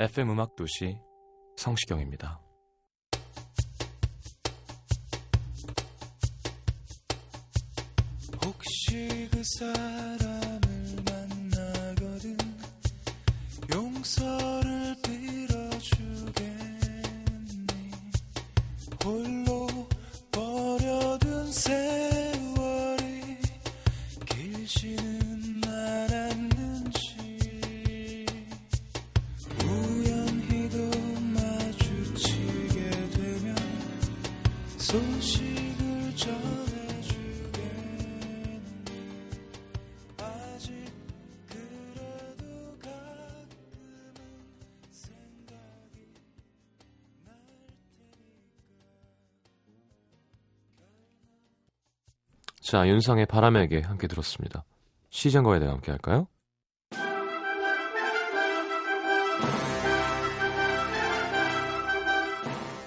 FM 음악 도시 성시경입니다. 혹시 그 사람을 만나거든 용서를 빌어주겠니 홀로 자, 윤상의 바람에게 함께 들었습니다. 시장과에 대해 함께 할까요?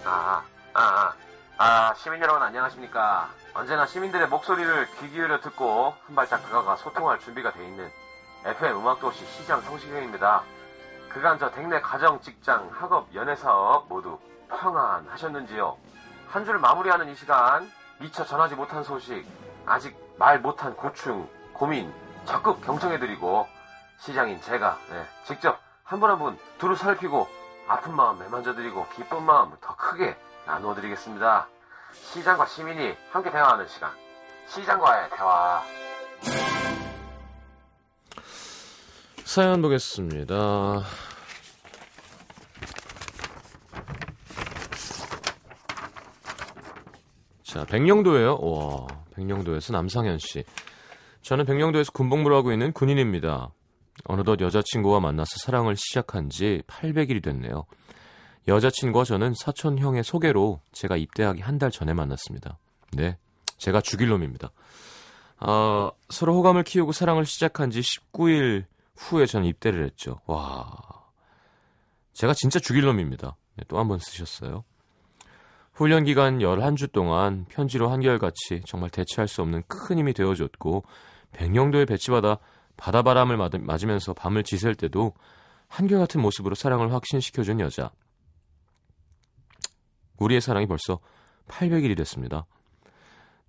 아, 아, 아, 아, 시민 여러분 안녕하십니까. 언제나 시민들의 목소리를 귀 기울여 듣고 한 발짝 그가가 소통할 준비가 돼 있는 FM 음악도시 시장 성시경입니다. 그간 저 댁내 가정, 직장, 학업, 연애사업 모두 평안하셨는지요? 한 줄 마무리하는 이 시간 미처 전하지 못한 소식, 아직 말 못한 고충, 고민 적극 경청해드리고 시장인 제가 네, 직접 한 분 한분 두루 살피고 아픈 마음 매만져드리고 기쁜 마음 더 크게 나누어드리겠습니다. 시장과 시민이 함께 대화하는 시간. 시장과의 대화. 사연 보겠습니다. 자, 백령도예요. 와, 백령도에서 남상현 씨. 저는 백령도에서 군복무를 하고 있는 군인입니다. 어느덧 여자친구와 만나서 사랑을 시작한 지 800일이 됐네요. 여자친구와 저는 사촌형의 소개로 제가 입대하기 한 달 전에 만났습니다. 네, 제가 죽일 놈입니다. 아, 서로 호감을 키우고 사랑을 시작한 지 19일 후에 저는 입대를 했죠. 와, 제가 진짜 죽일 놈입니다. 네, 또한 번 쓰셨어요. 훈련 기간 11주 동안 편지로 한결같이 정말 대체할 수 없는 큰 힘이 되어줬고 백령도에 배치받아 바다바람을 맞- 맞으면서 밤을 지샐 때도 한결같은 모습으로 사랑을 확신시켜준 여자. 우리의 사랑이 벌써 800일이 됐습니다.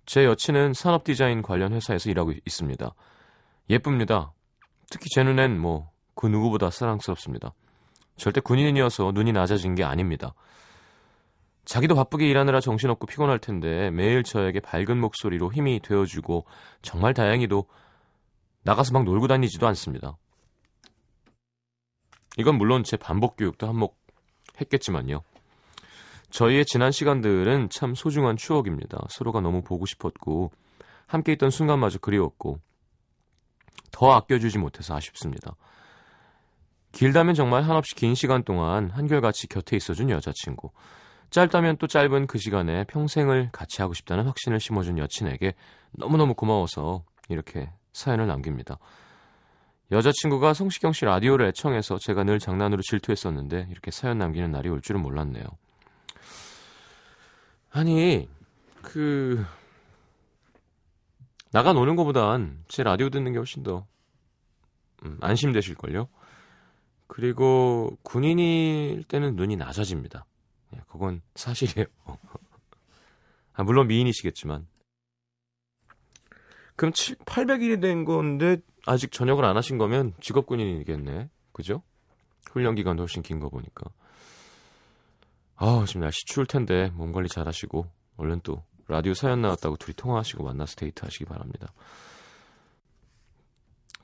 제 여친은 산업 디자인 관련 회사에서 일하고 있습니다. 예쁩니다. 특히 제 눈엔 뭐 그 누구보다 사랑스럽습니다. 절대 군인이어서 눈이 낮아진 게 아닙니다. 자기도 바쁘게 일하느라 정신없고 피곤할 텐데 매일 저에게 밝은 목소리로 힘이 되어주고 정말 다행히도 나가서 막 놀고 다니지도 않습니다. 이건 물론 제 반복 교육도 한몫 했겠지만요. 저희의 지난 시간들은 참 소중한 추억입니다. 서로가 너무 보고 싶었고 함께 있던 순간마저 그리웠고 더 아껴주지 못해서 아쉽습니다. 길다면 정말 한없이 긴 시간 동안 한결같이 곁에 있어준 여자친구. 짧다면 또 짧은 그 시간에 평생을 같이 하고 싶다는 확신을 심어준 여친에게 너무너무 고마워서 이렇게 사연을 남깁니다. 여자친구가 성시경 씨 라디오를 애청해서 제가 늘 장난으로 질투했었는데 이렇게 사연 남기는 날이 올 줄은 몰랐네요. 아니, 그, 나가 노는 것보단 제 라디오 듣는 게 훨씬 더 음, 안심되실걸요? 그리고 군인일 때는 눈이 낮아집니다. 예, 그건 사실이에요. 아, 물론 미인이시겠지만. 그럼 7, 800일이 된 건데 아직 전역을 안 하신 거면 직업 군인이겠네. 그죠? 훈련 기간도 훨씬 긴 거 보니까. 아, 지금 날씨 추울 텐데 몸 관리 잘 하시고 얼른 또 라디오 사연 나왔다고 둘이 통화하시고 만나서 데이트 하시기 바랍니다.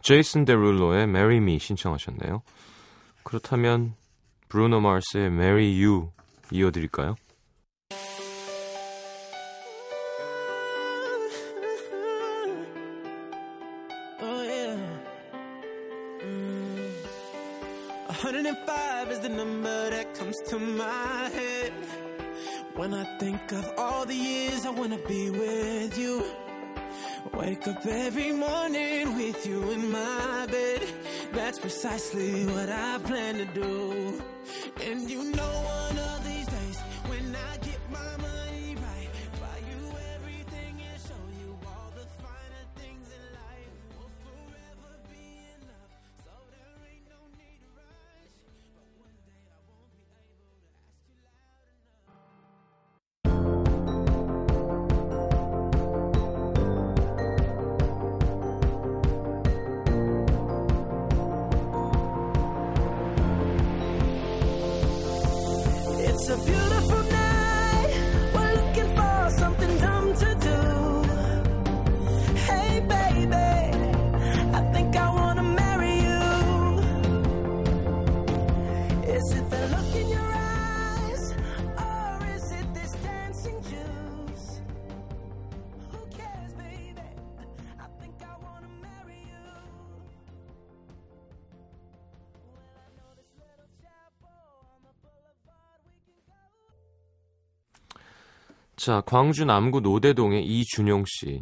제이슨 데룰로의 Marry Me 신청하셨네요. 그렇다면 브루노 마스의 Marry You 이어드릴까요? Oh yeah. Mm. 105 is the number that comes to my head. When I think of all the years I wanna be with you. Wake up every morning with you in my bed. That's precisely what I plan to do. And you know It's a beautiful night. 자, 광주 남구 노대동의 이준용 씨.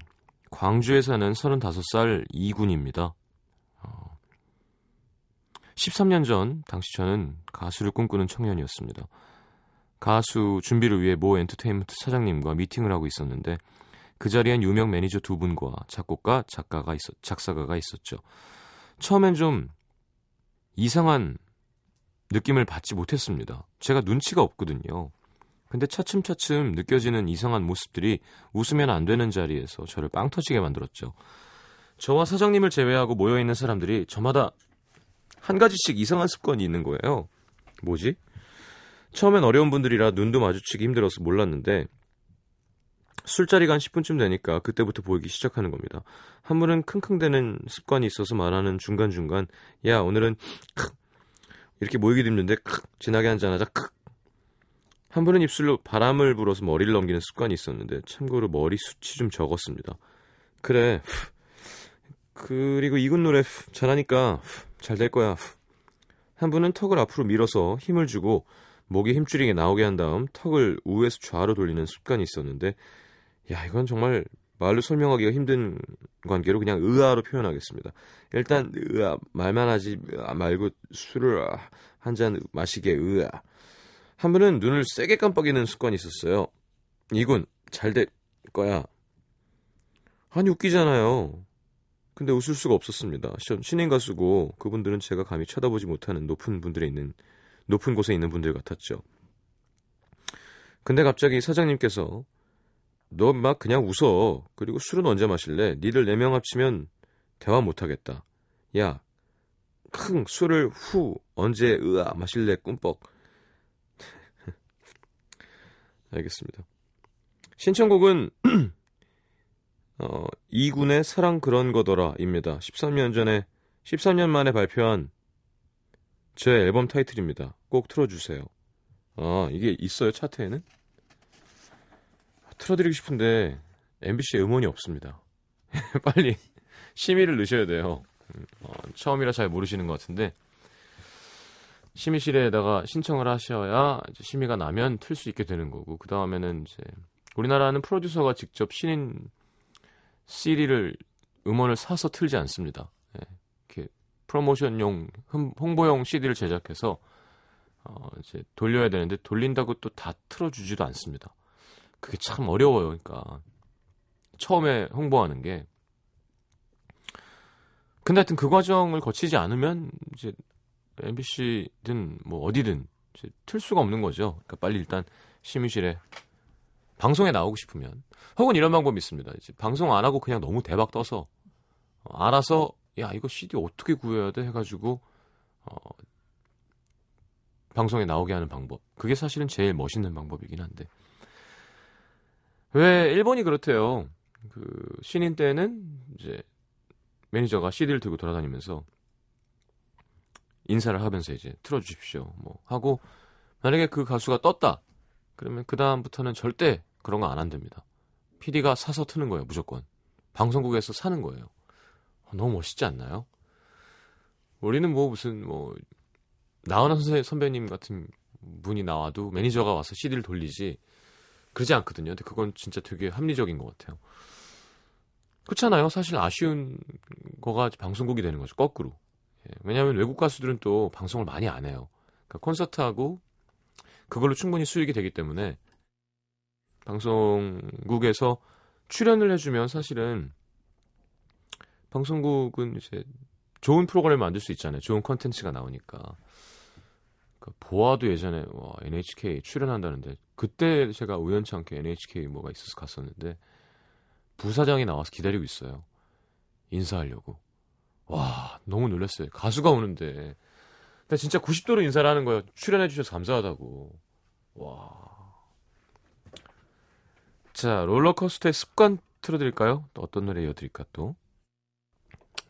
광주에 사는 35살 이군입니다. 어, 13년 전 당시 저는 가수를 꿈꾸는 청년이었습니다. 가수 준비를 위해 모 엔터테인먼트 사장님과 미팅을 하고 있었는데 그 자리엔 유명 매니저 두 분과 작곡가, 작가가 있었, 작사가가 있었죠. 처음엔 좀 이상한 느낌을 받지 못했습니다. 제가 눈치가 없거든요. 근데 차츰차츰 느껴지는 이상한 모습들이 웃으면 안 되는 자리에서 저를 빵 터지게 만들었죠. 저와 사장님을 제외하고 모여있는 사람들이 저마다 한 가지씩 이상한 습관이 있는 거예요. 뭐지? 처음엔 어려운 분들이라 눈도 마주치기 힘들어서 몰랐는데 술자리가 한 10분쯤 되니까 그때부터 보이기 시작하는 겁니다. 한 분은 킁킁대는 습관이 있어서 말하는 중간중간 야 오늘은 크 이렇게 모이기 힘든데 크 지나게 한잔하자 크 한 분은 입술로 바람을 불어서 머리를 넘기는 습관이 있었는데 참고로 머리 숱이 좀 적었습니다. 그래. 후. 그리고 이군 노래 후, 잘하니까 잘 될 거야. 후. 한 분은 턱을 앞으로 밀어서 힘을 주고 목이 힘줄이게 나오게 한 다음 턱을 우에서 좌로 돌리는 습관이 있었는데 야 이건 정말 말로 설명하기가 힘든 관계로 그냥 의아로 표현하겠습니다. 일단 의아 말만 하지 말고 술을 한 잔 마시게 의아 한 분은 눈을 세게 깜빡이는 습관이 있었어요. 이군 잘 될 거야. 아니 웃기잖아요. 근데 웃을 수가 없었습니다. 시- 신인 가수고 그분들은 제가 감히 쳐다보지 못하는 높은 분들에 있는 높은 곳에 있는 분들 같았죠. 근데 갑자기 사장님께서 너 막 그냥 웃어. 그리고 술은 언제 마실래? 니들 네 명 합치면 대화 못 하겠다. 야, 킁 술을 후 언제 으아 마실래 꿈뻑. 알겠습니다. 신청곡은 어, 이군의 사랑 그런 거더라입니다. 13년 전에 13년 만에 발표한 제 앨범 타이틀입니다. 꼭 틀어주세요. 아 이게 있어요 차트에는? 틀어드리고 싶은데 MBC에 음원이 없습니다. 빨리 심의를 넣으셔야 돼요. 음, 어, 처음이라 잘 모르시는 것 같은데 심의실에다가 신청을 하셔야 이제 심의가 나면 틀 수 있게 되는 거고 그 다음에는 이제 우리나라는 프로듀서가 직접 신인 CD를 음원을 사서 틀지 않습니다. 예, 이렇게 프로모션용 흠- 홍보용 CD를 제작해서 어, 이제 돌려야 되는데 돌린다고 또 다 틀어주지도 않습니다. 그게 참 어려워요. 그러니까 처음에 홍보하는 게 근데 하여튼 그 과정을 거치지 않으면 이제 MBC든 뭐 어디든 이제 틀 수가 없는 거죠. 그러니까 빨리 일단 심의실에 방송에 나오고 싶으면 혹은 이런 방법이 있습니다. 이제 방송 안 하고 그냥 너무 대박 떠서 어, 알아서 야 이거 CD 어떻게 구해야 돼 해가지고 어, 방송에 나오게 하는 방법. 그게 사실은 제일 멋있는 방법이긴 한데 왜 일본이 그렇대요. 그 신인 때는 이제 매니저가 CD를 들고 돌아다니면서 인사를 하면서 이제 틀어주십시오. 뭐 하고 만약에 그 가수가 떴다. 그러면 그 다음부터는 절대 그런 거 안 한답니다. PD가 사서 트는 거예요, 무조건. 방송국에서 사는 거예요. 어, 너무 멋있지 않나요? 우리는 뭐 무슨 뭐 나훈아 선배님 같은 분이 나와도 매니저가 와서 CD를 돌리지 그러지 않거든요. 근데 그건 진짜 되게 합리적인 것 같아요. 그렇잖아요. 사실 아쉬운 거가 방송국이 되는 거죠. 거꾸로. 예, 왜냐하면 외국 가수들은 또 방송을 많이 안 해요. 그러니까 콘서트하고 그걸로 충분히 수익이 되기 때문에 방송국에서 출연을 해주면 사실은 방송국은 이제 좋은 프로그램을 만들 수 있잖아요. 좋은 컨텐츠가 나오니까. 그 보아도 예전에 와, NHK 출연한다는데 그때 제가 우연찮게 NHK 뭐가 있어서 갔었는데 부사장이 나와서 기다리고 있어요. 인사하려고. 와 너무 놀랐어요. 가수가 오는데. 근데 진짜 90도로 인사를 하는 거예요. 출연해 주셔서 감사하다고. 와. 자 롤러코스터의 습관 틀어드릴까요? 또 어떤 노래 이어드릴까 또?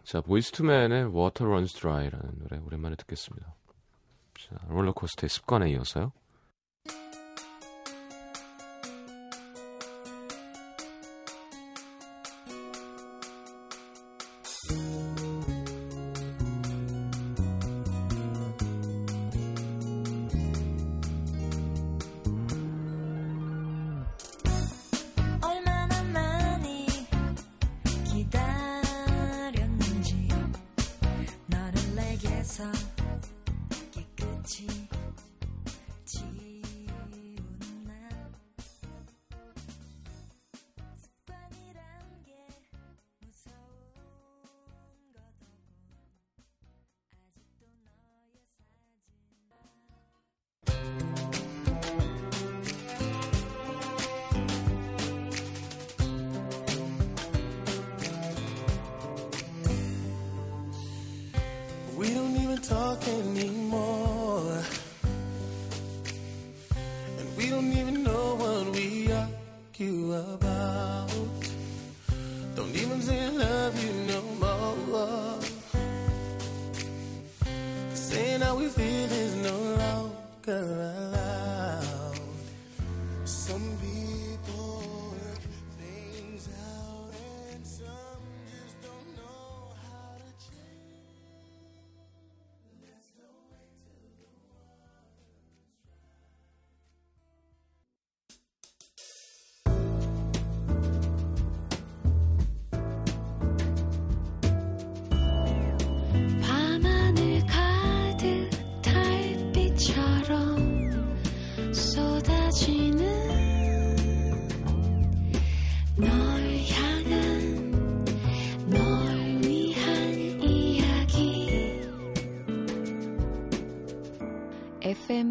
자 보이스투맨의 Water Runs Dry라는 노래 오랜만에 듣겠습니다. 자, 롤러코스터의 습관에 이어서요.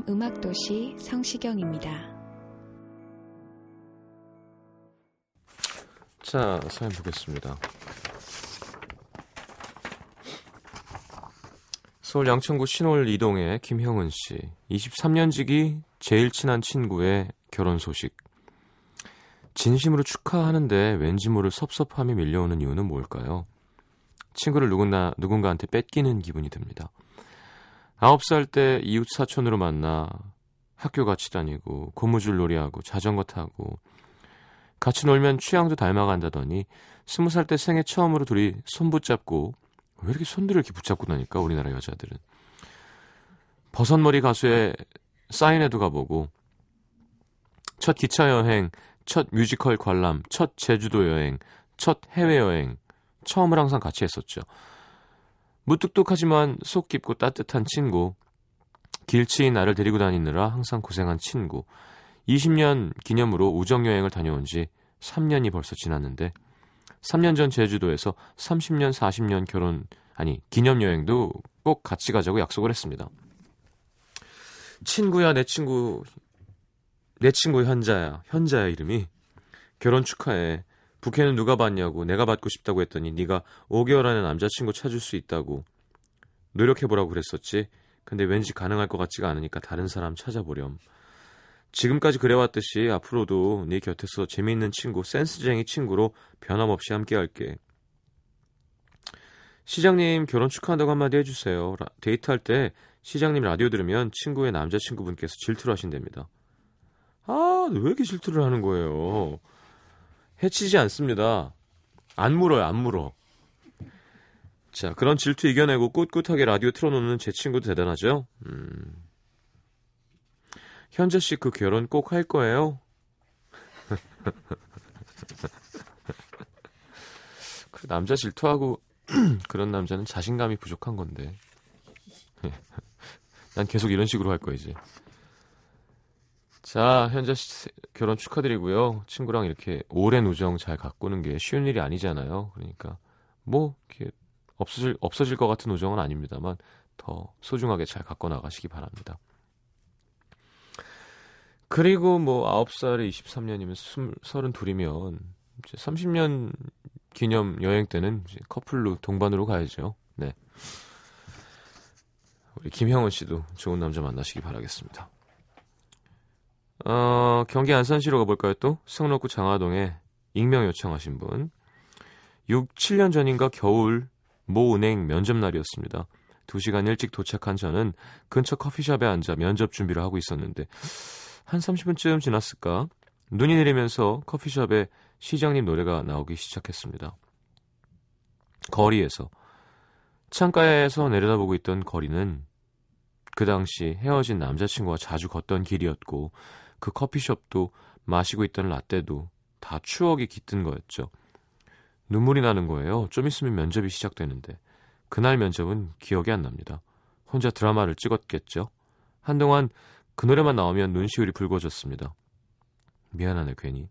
음악도시 성시경입니다. 자, 사연 보겠습니다. 서울 양천구 신월 이동의 김형은 씨. 23년 지기 제일 친한 친구의 결혼 소식. 진심으로 축하하는데 왠지 모를 섭섭함이 밀려오는 이유는 뭘까요? 친구를 누군가, 누군가한테 뺏기는 기분이 듭니다. 9살 때 이웃 사촌으로 만나 학교 같이 다니고 고무줄 놀이하고 자전거 타고 같이 놀면 취향도 닮아간다더니 스무 살 때 생애 처음으로 둘이 손 붙잡고 왜 이렇게 손들을 이렇게 붙잡고 다니까 우리나라 여자들은 버섯머리 가수의 사인회도 가보고 첫 기차 여행, 첫 뮤지컬 관람, 첫 제주도 여행, 첫 해외 여행 처음을 항상 같이 했었죠. 무뚝뚝하지만 속 깊고 따뜻한 친구, 길치인 나를 데리고 다니느라 항상 고생한 친구. 20년 기념으로 우정 여행을 다녀온 지 3년이 벌써 지났는데 3년 전 제주도에서 30년 40년 결혼 아니 기념 여행도 꼭 같이 가자고 약속을 했습니다. 친구야 내 친구 내 친구 현자야 현자야 이름이 결혼 축하해 부케는 누가 받냐고 내가 받고 싶다고 했더니 네가 5개월 안에 남자친구 찾을 수 있다고 노력해보라고 그랬었지 근데 왠지 가능할 것 같지가 않으니까 다른 사람 찾아보렴 지금까지 그래왔듯이 앞으로도 네 곁에서 재미있는 친구, 센스쟁이 친구로 변함없이 함께할게. 시장님 결혼 축하한다고 한마디 해주세요. 라- 데이트할 때 시장님 라디오 들으면 친구의 남자친구분께서 질투를 하신답니다. 아, 왜 이렇게 질투를 하는 거예요? 해치지 않습니다. 안 물어요, 안 물어. 자, 그런 질투 이겨내고 꿋꿋하게 라디오 틀어놓는 제 친구도 대단하죠? 음. 현재 씨 그 결혼 꼭 할 거예요? 그 남자 질투하고 그런 남자는 자신감이 부족한 건데. 난 계속 이런 식으로 할 거야, 이제. 자, 현재 씨 결혼 축하드리고요. 친구랑 이렇게 오랜 우정 잘 가꾸는 게 쉬운 일이 아니잖아요. 그러니까 뭐 이렇게 없어질 없어질 것 같은 우정은 아닙니다만 더 소중하게 잘 갖고 나가시기 바랍니다. 그리고 뭐 9살에 23년이면 32이면 이제 30년 기념 여행 때는 이제 커플로 동반으로 가야죠. 네. 우리 김형은 씨도 좋은 남자 만나시기 바라겠습니다. 어, 경기 안산시로 가볼까요 또? 성록구 장화동에 익명 요청하신 분. 6, 7년 전인가 겨울 모 은행 면접 날이었습니다. 2시간 일찍 도착한 저는 근처 커피숍에 앉아 면접 준비를 하고 있었는데 한 30분쯤 지났을까? 눈이 내리면서 커피숍에 시장님 노래가 나오기 시작했습니다. 거리에서 창가에서 내려다보고 있던 거리는 그 당시 헤어진 남자친구와 자주 걷던 길이었고 그 커피숍도 마시고 있던 라떼도 다 추억이 깃든 거였죠. 눈물이 나는 거예요. 좀 있으면 면접이 시작되는데 그날 면접은 기억이 안 납니다. 혼자 드라마를 찍었겠죠. 한동안 그 노래만 나오면 눈시울이 붉어졌습니다. 미안하네 괜히.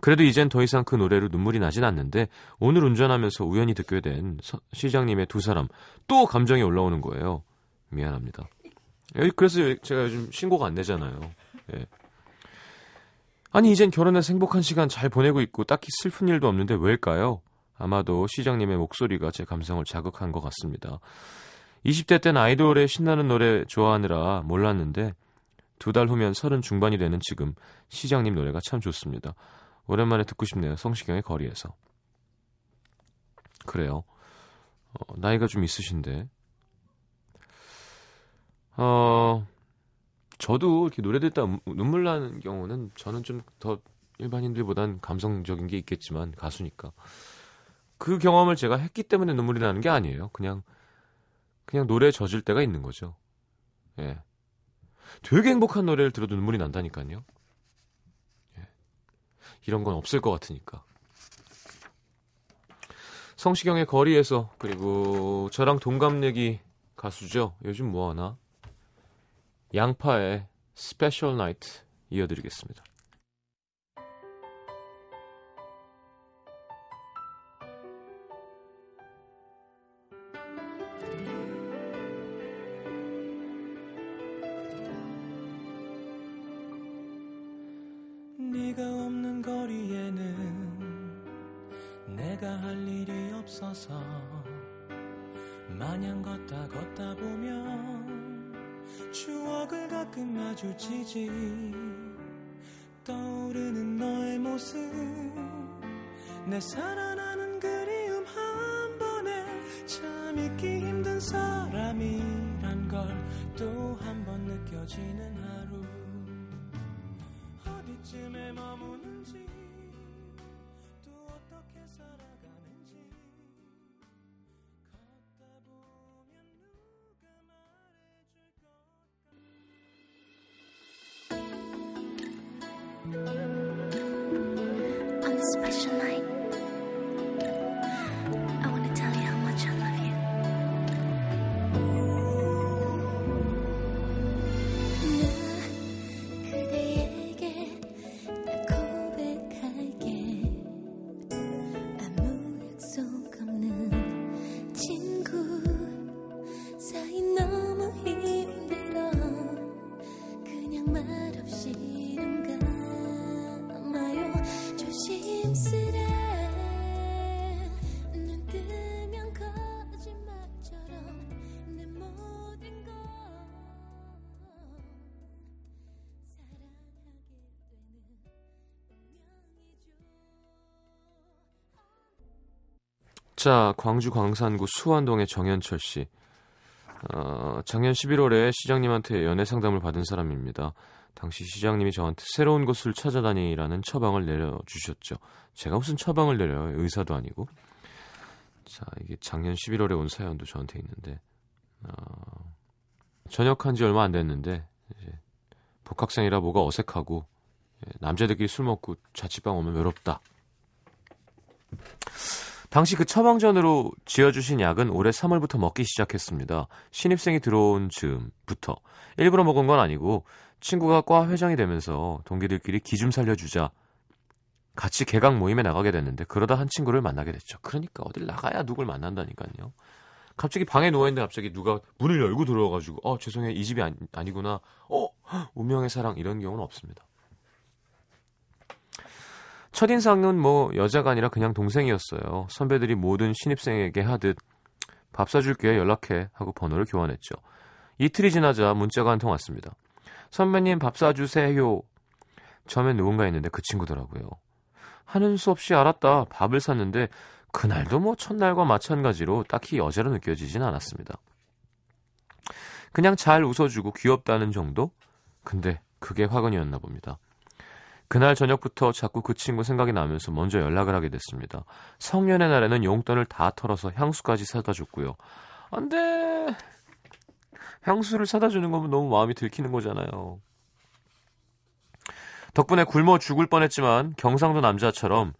그래도 이젠 더 이상 그 노래로 눈물이 나진 않는데 오늘 운전하면서 우연히 듣게 된 서- 시장님의 두 사람 또 감정이 올라오는 거예요. 미안합니다. 그래서 제가 요즘 신고가 안 되잖아요. 예. 아니 이젠 결혼해서 행복한 시간 잘 보내고 있고 딱히 슬픈 일도 없는데 왜일까요? 아마도 시장님의 목소리가 제 감성을 자극한 것 같습니다. 20대 땐 아이돌의 신나는 노래 좋아하느라 몰랐는데 두 달 후면 서른 중반이 되는 지금 시장님 노래가 참 좋습니다. 오랜만에 듣고 싶네요. 성시경의 거리에서. 그래요. 어, 나이가 좀 있으신데. 어, 저도 이렇게 노래 듣다 음- 눈물 나는 경우는 저는 좀 더 일반인들보단 감성적인 게 있겠지만 가수니까. 그 경험을 제가 했기 때문에 눈물이 나는 게 아니에요. 그냥 그냥 노래에 젖을 때가 있는 거죠. 예. 되게 행복한 노래를 들어도 눈물이 난다니까요. 예. 이런 건 없을 것 같으니까. 성시경의 거리에서 그리고 저랑 동갑내기 가수죠. 요즘 뭐 하나? 양파의 Special Night 이어드리겠습니다. 네가 없는 거리에는 내가 할 일이 없어서 마냥 걷다 걷다 보면 가끔 마주치지 떠오르는 너의 모습. 내 살아나는 그리움 한 번에 참 잊기 힘든 사람이란 걸 또 한 번 느껴지는 하루 자, 광주 광산구 수완동의 정현철 씨. 어, 작년 11월에 시장님한테 연애 상담을 받은 사람입니다. 당시 시장님이 저한테 새로운 곳을 찾아다니라는 처방을 내려주셨죠. 제가 무슨 처방을 내려요? 의사도 아니고. 자, 이게 작년 11월에 온 사연도 저한테 있는데, 어, 전역한 지 얼마 안 됐는데, 이제 복학생이라 뭐가 어색하고, 예, 남자들끼리 술 먹고 자취방 오면 외롭다. 당시 그 처방전으로 지어주신 약은 올해 3월부터 먹기 시작했습니다. 신입생이 들어온 즈음부터. 일부러 먹은 건 아니고 친구가 과 회장이 되면서 동기들끼리 기 좀 살려주자. 같이 개강 모임에 나가게 됐는데 그러다 한 친구를 만나게 됐죠. 그러니까 어딜 나가야 누굴 만난다니까요. 갑자기 방에 누워있는데 갑자기 누가 문을 열고 들어와가지고 어 죄송해요 이 집이 아니, 아니구나. 어 운명의 사랑 이런 경우는 없습니다. 첫인상은 뭐 여자가 아니라 그냥 동생이었어요. 선배들이 모든 신입생에게 하듯 밥 사줄게 연락해 하고 번호를 교환했죠. 이틀이 지나자 문자가 한 통 왔습니다. 선배님 밥 사주세요. 처음엔 누군가 있는데 그 친구더라고요. 하는 수 없이 알았다. 밥을 샀는데 그날도 뭐 첫날과 마찬가지로 딱히 여자로 느껴지진 않았습니다. 그냥 잘 웃어주고 귀엽다는 정도? 근데 그게 화근이었나 봅니다. 그날 저녁부터 자꾸 그 친구 생각이 나면서 먼저 연락을 하게 됐습니다. 성년의 날에는 용돈을 다 털어서 향수까지 사다 줬고요. 안 돼! 향수를 사다 주는 거면 너무 마음이 들키는 거잖아요. 덕분에 굶어 죽을 뻔했지만 경상도 남자처럼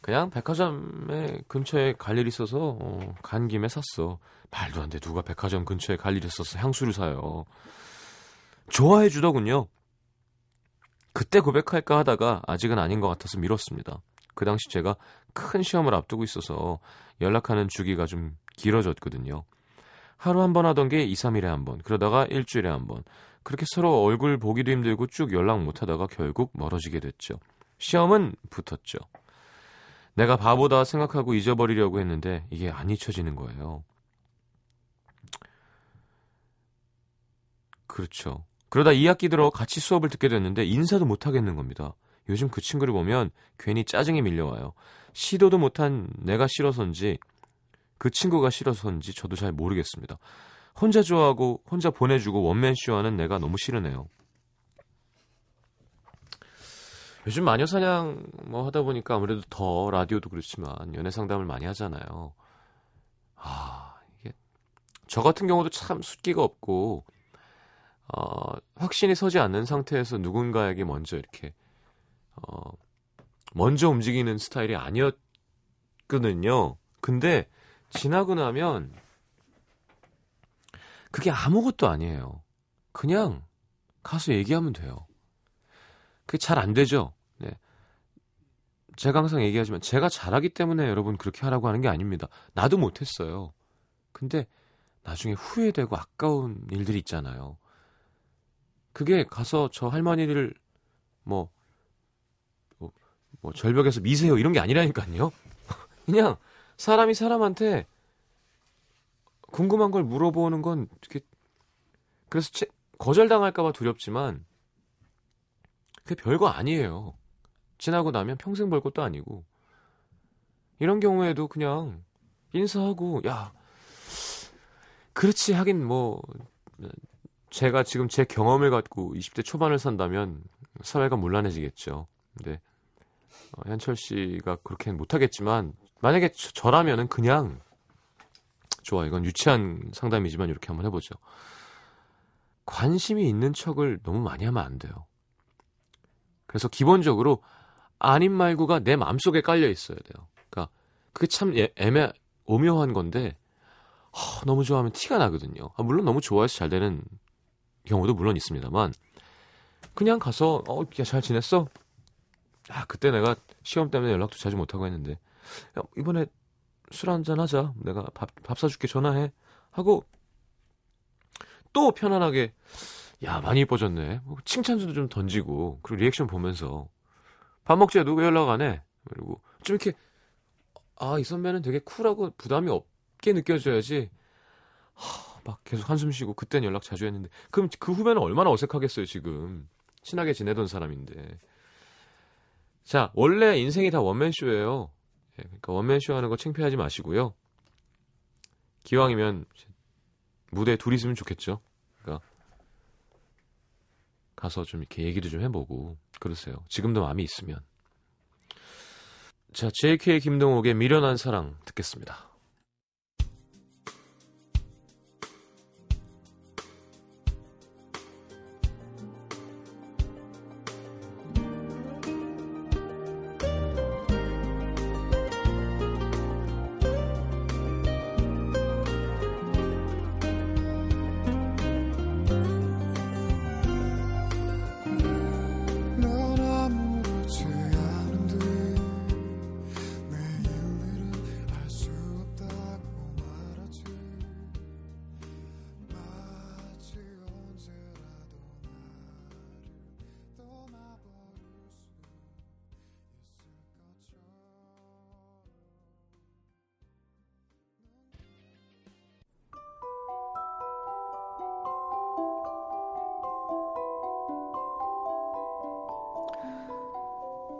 그냥 백화점에 근처에 갈일 있어서 어, 간 김에 샀어. 말도 안 돼. 누가 백화점 근처에 갈일 있어서 향수를 사요. 좋아해 주더군요. 그때 고백할까 하다가 아직은 아닌 것 같아서 미뤘습니다. 그 당시 제가 큰 시험을 앞두고 있어서 연락하는 주기가 좀 길어졌거든요. 하루 한 번 하던 게 2, 3일에 한 번, 그러다가 일주일에 한 번. 그렇게 서로 얼굴 보기도 힘들고 쭉 연락 못 하다가 결국 멀어지게 됐죠. 시험은 붙었죠. 내가 바보다 생각하고 잊어버리려고 했는데 이게 안 잊혀지는 거예요. 그렇죠. 그러다 2학기 들어 같이 수업을 듣게 됐는데 인사도 못 하겠는 겁니다. 요즘 그 친구를 보면 괜히 짜증이 밀려와요. 시도도 못한 내가 싫어서인지 그 친구가 싫어서인지 저도 잘 모르겠습니다. 혼자 좋아하고 혼자 보내주고 원맨쇼하는 내가 너무 싫으네요. 요즘 마녀 사냥 뭐 하다 보니까 아무래도 더 라디오도 그렇지만 연애 상담을 많이 하잖아요. 아, 이게 저 같은 경우도 참 숫기가 없고 어, 확신이 서지 않는 상태에서 누군가에게 먼저 이렇게 어, 먼저 움직이는 스타일이 아니었거든요. 근데 지나고 나면 그게 아무것도 아니에요. 그냥 가서 얘기하면 돼요. 그게 잘 안 되죠. 네. 제가 항상 얘기하지만 제가 잘하기 때문에 여러분 그렇게 하라고 하는 게 아닙니다. 나도 못했어요. 근데 나중에 후회되고 아까운 일들이 있잖아요. 그게 가서 저 할머니를 뭐, 뭐, 뭐 절벽에서 미세요 이런 게 아니라니까요. 그냥 사람이 사람한테 궁금한 걸 물어보는 건 이렇게 그래서 체, 거절당할까봐 두렵지만 그게 별거 아니에요. 지나고 나면 평생 볼 것도 아니고 이런 경우에도 그냥 인사하고 야 그렇지 하긴 뭐 제가 지금 제 경험을 갖고 20대 초반을 산다면 사회가 문란해지겠죠. 근데 어, 현철 씨가 그렇게 못하겠지만 만약에 저, 라면은 그냥 좋아 이건 유치한 상담이지만 이렇게 한번 해보죠. 관심이 있는 척을 너무 많이 하면 안 돼요. 그래서 기본적으로 아님 말고가 내 마음속에 깔려 있어야 돼요. 그러니까 그게 참 예, 애매 오묘한 건데 허, 너무 좋아하면 티가 나거든요. 아, 물론 너무 좋아해서 잘 되는 경우도 물론 있습니다만 그냥 가서 어, 야, 잘 지냈어? 아, 그때 내가 시험 때문에 연락도 자주 못 하고 했는데 야, 이번에 술 한잔 하자. 내가 밥, 밥 사줄게 전화해. 하고 또 편안하게 야 많이 이뻐졌네. 뭐 칭찬도 좀 던지고 그리고 리액션 보면서 밥 먹자도 왜 연락 안 해? 그리고 좀 이렇게 아 이 선배는 되게 쿨하고 부담이 없게 느껴져야지. 하, 막 계속 한숨 쉬고 그땐 연락 자주 했는데 그럼 그 후배는 얼마나 어색하겠어요 지금 친하게 지내던 사람인데 자 원래 인생이 다 원맨쇼예요 그러니까 원맨쇼 하는 거 창피하지 마시고요. 기왕이면 무대에 둘이 있으면 좋겠죠. 그러니까 가서 좀 이렇게 얘기도 좀 해보고 그러세요. 지금도 마음이 있으면. 자, JK 김동욱의 미련한 사랑 듣겠습니다.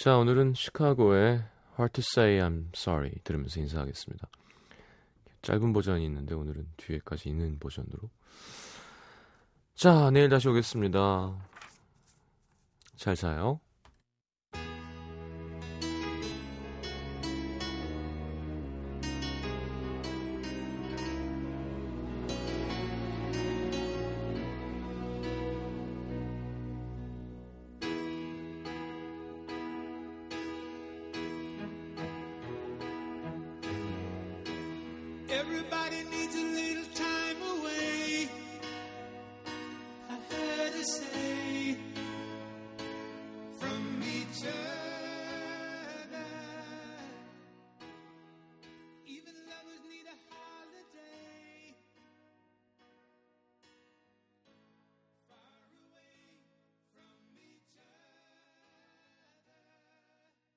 자, 오늘은 시카고의 Hard to Say I'm Sorry 들으면서 인사하겠습니다. 짧은 버전이 있는데 오늘은 뒤에까지 있는 버전으로. 자, 내일 다시 오겠습니다. 잘 자요.